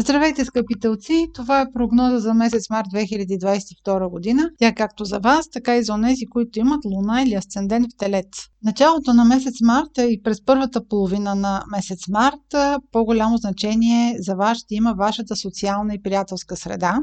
Здравейте, скъпи телци! Това е прогноза за месец март 2022 година. Тя както за вас, така и за онези, които имат луна или асцендент в телец. Началото на месец март и през първата половина на месец март по-голямо значение за вас ще има вашата социална и приятелска среда.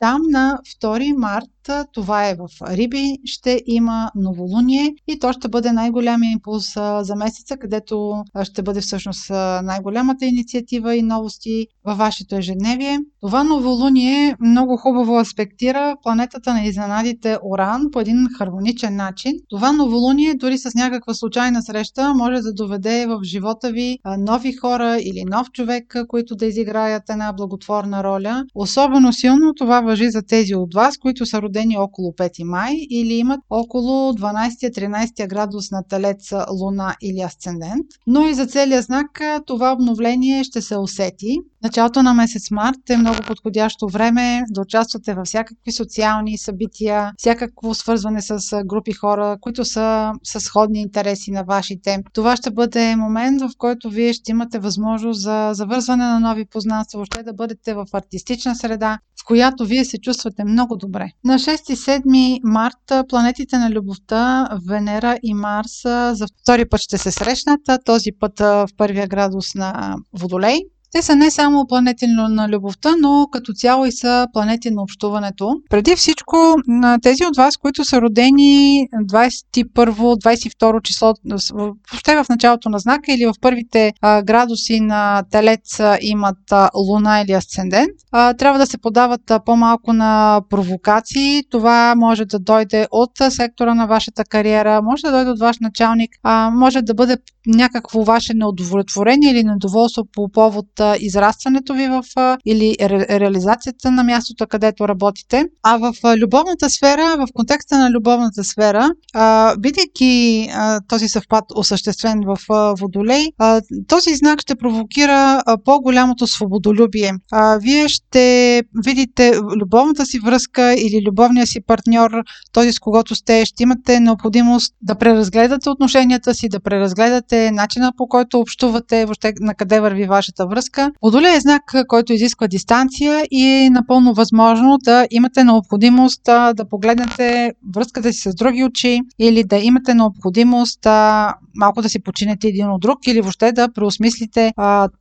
Там на 2 март това е в Риби, ще има новолуние и то ще бъде най-голямия импулс за месеца, където ще бъде всъщност най-голямата инициатива и новости във вашето ежедневие. Това новолуние много хубаво аспектира планетата на изненадите Оран по един хармоничен начин. Това новолуние дори с някаква случайна среща може да доведе в живота ви нови хора или нов човек, които да изиграят една благотворна роля. Особено силно това въжи за тези от вас, които са родени около 5 май или имат около 12-13 градус на Телец, Луна или Асцендент. Но и за целия знак това обновление ще се усети. Началото на месец март е много подходящо време да участвате във всякакви социални събития, всякакво свързване с групи хора, които са с сходни интереси на вашите. Това ще бъде момент, в който вие ще имате възможност за завързване на нови познанства, въобще да бъдете в артистична среда, в която вие се чувствате много добре. На 6 и 7 марта планетите на любовта, Венера и Марс за втори път ще се срещнат, този път в първия градус на Водолей. Те са не само планети на любовта, но като цяло и са планети на общуването. Преди всичко, тези от вас, които са родени 21-22 число, въобще в началото на знака или в първите градуси на Телец имат Луна или Асцендент, трябва да се подават по-малко на провокации. Това може да дойде от сектора на вашата кариера, може да дойде от ваш началник, може да бъде някакво ваше неудовлетворение или недоволство по повод израстването ви в или ре, реализацията на мястото, където работите. А в любовната сфера, в контекста на любовната сфера, бидейки този съвпад осъществен в Водолей, този знак ще провокира по-голямото свободолюбие. Вие ще видите любовната си връзка или любовния си партньор, този с когото сте, ще имате необходимост да преразгледате отношенията си, да преразгледате начина по който общувате, въобще на къде върви вашата връзка връзка. Водолей е знак, който изисква дистанция и е напълно възможно да имате необходимост да погледнете връзката си с други очи или да имате необходимост малко да си починете един от друг или въобще да преосмислите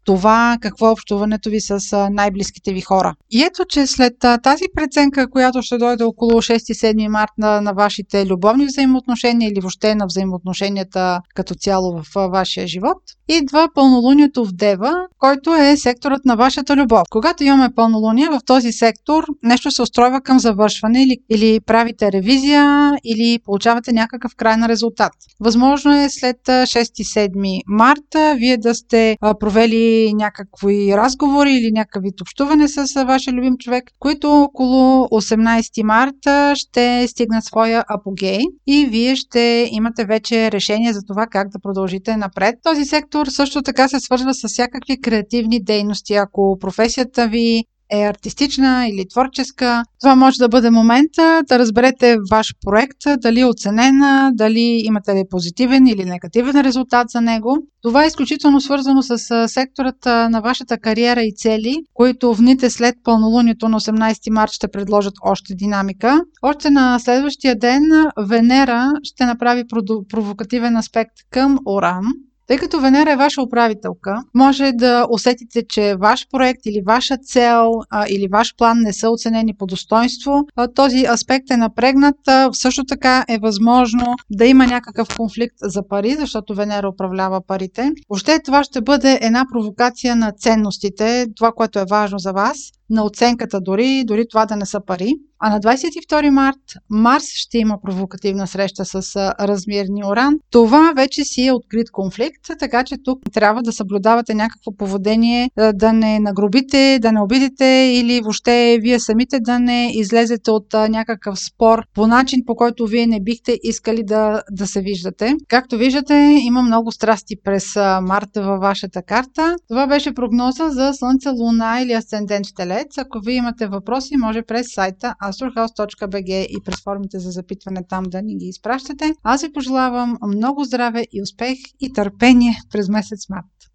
това какво е общуването ви с най-близките ви хора. И ето, че след тази преценка, която ще дойде около 6-7 март на, на вашите любовни взаимоотношения или въобще на взаимоотношенията като цяло в вашия живот, идва пълнолунието в Дева, който е секторът на вашата любов. Когато имаме пълнолуние в този сектор, нещо се устройва към завършване или, или правите ревизия или получавате някакъв край на резултат. Възможно е след 6-7 марта вие да сте провели някакви разговори или някакъв вид общуване с вашия любим човек, които около 18 марта ще стигнат своя апогей и вие ще имате вече решение за това как да продължите напред. Този сектор също така се свързва с всякакви креативни дейности. Ако професията ви е артистична или творческа. Това може да бъде момента да разберете ваш проект, дали е оценена, дали имате ли позитивен или негативен резултат за него. Това е изключително свързано с секторът на вашата кариера и цели, които вните след пълнолунието на 18 марта ще предложат още динамика. Още на следващия ден Венера ще направи провокативен аспект към Оран, тъй като Венера е ваша управителка, може да усетите, че ваш проект или ваша цел а, или ваш план не са оценени по достоинство. А, този аспект е напрегнат. А, също така е възможно да има някакъв конфликт за пари, защото Венера управлява парите. Още това ще бъде една провокация на ценностите, това, което е важно за вас на оценката дори, дори това да не са пари. А на 22 март Марс ще има провокативна среща с размерни Оран. Това вече си е открит конфликт, така че тук трябва да съблюдавате някакво поведение, да не нагробите, да не обидите или въобще вие самите да не излезете от някакъв спор по начин, по който вие не бихте искали да, да се виждате. Както виждате, има много страсти през марта във вашата карта. Това беше прогноза за Слънце, Луна или Асцендент в Теле Телец. Ако ви имате въпроси, може през сайта astrohouse.bg и през формите за запитване там да ни ги изпращате. Аз ви пожелавам много здраве и успех и търпение през месец март.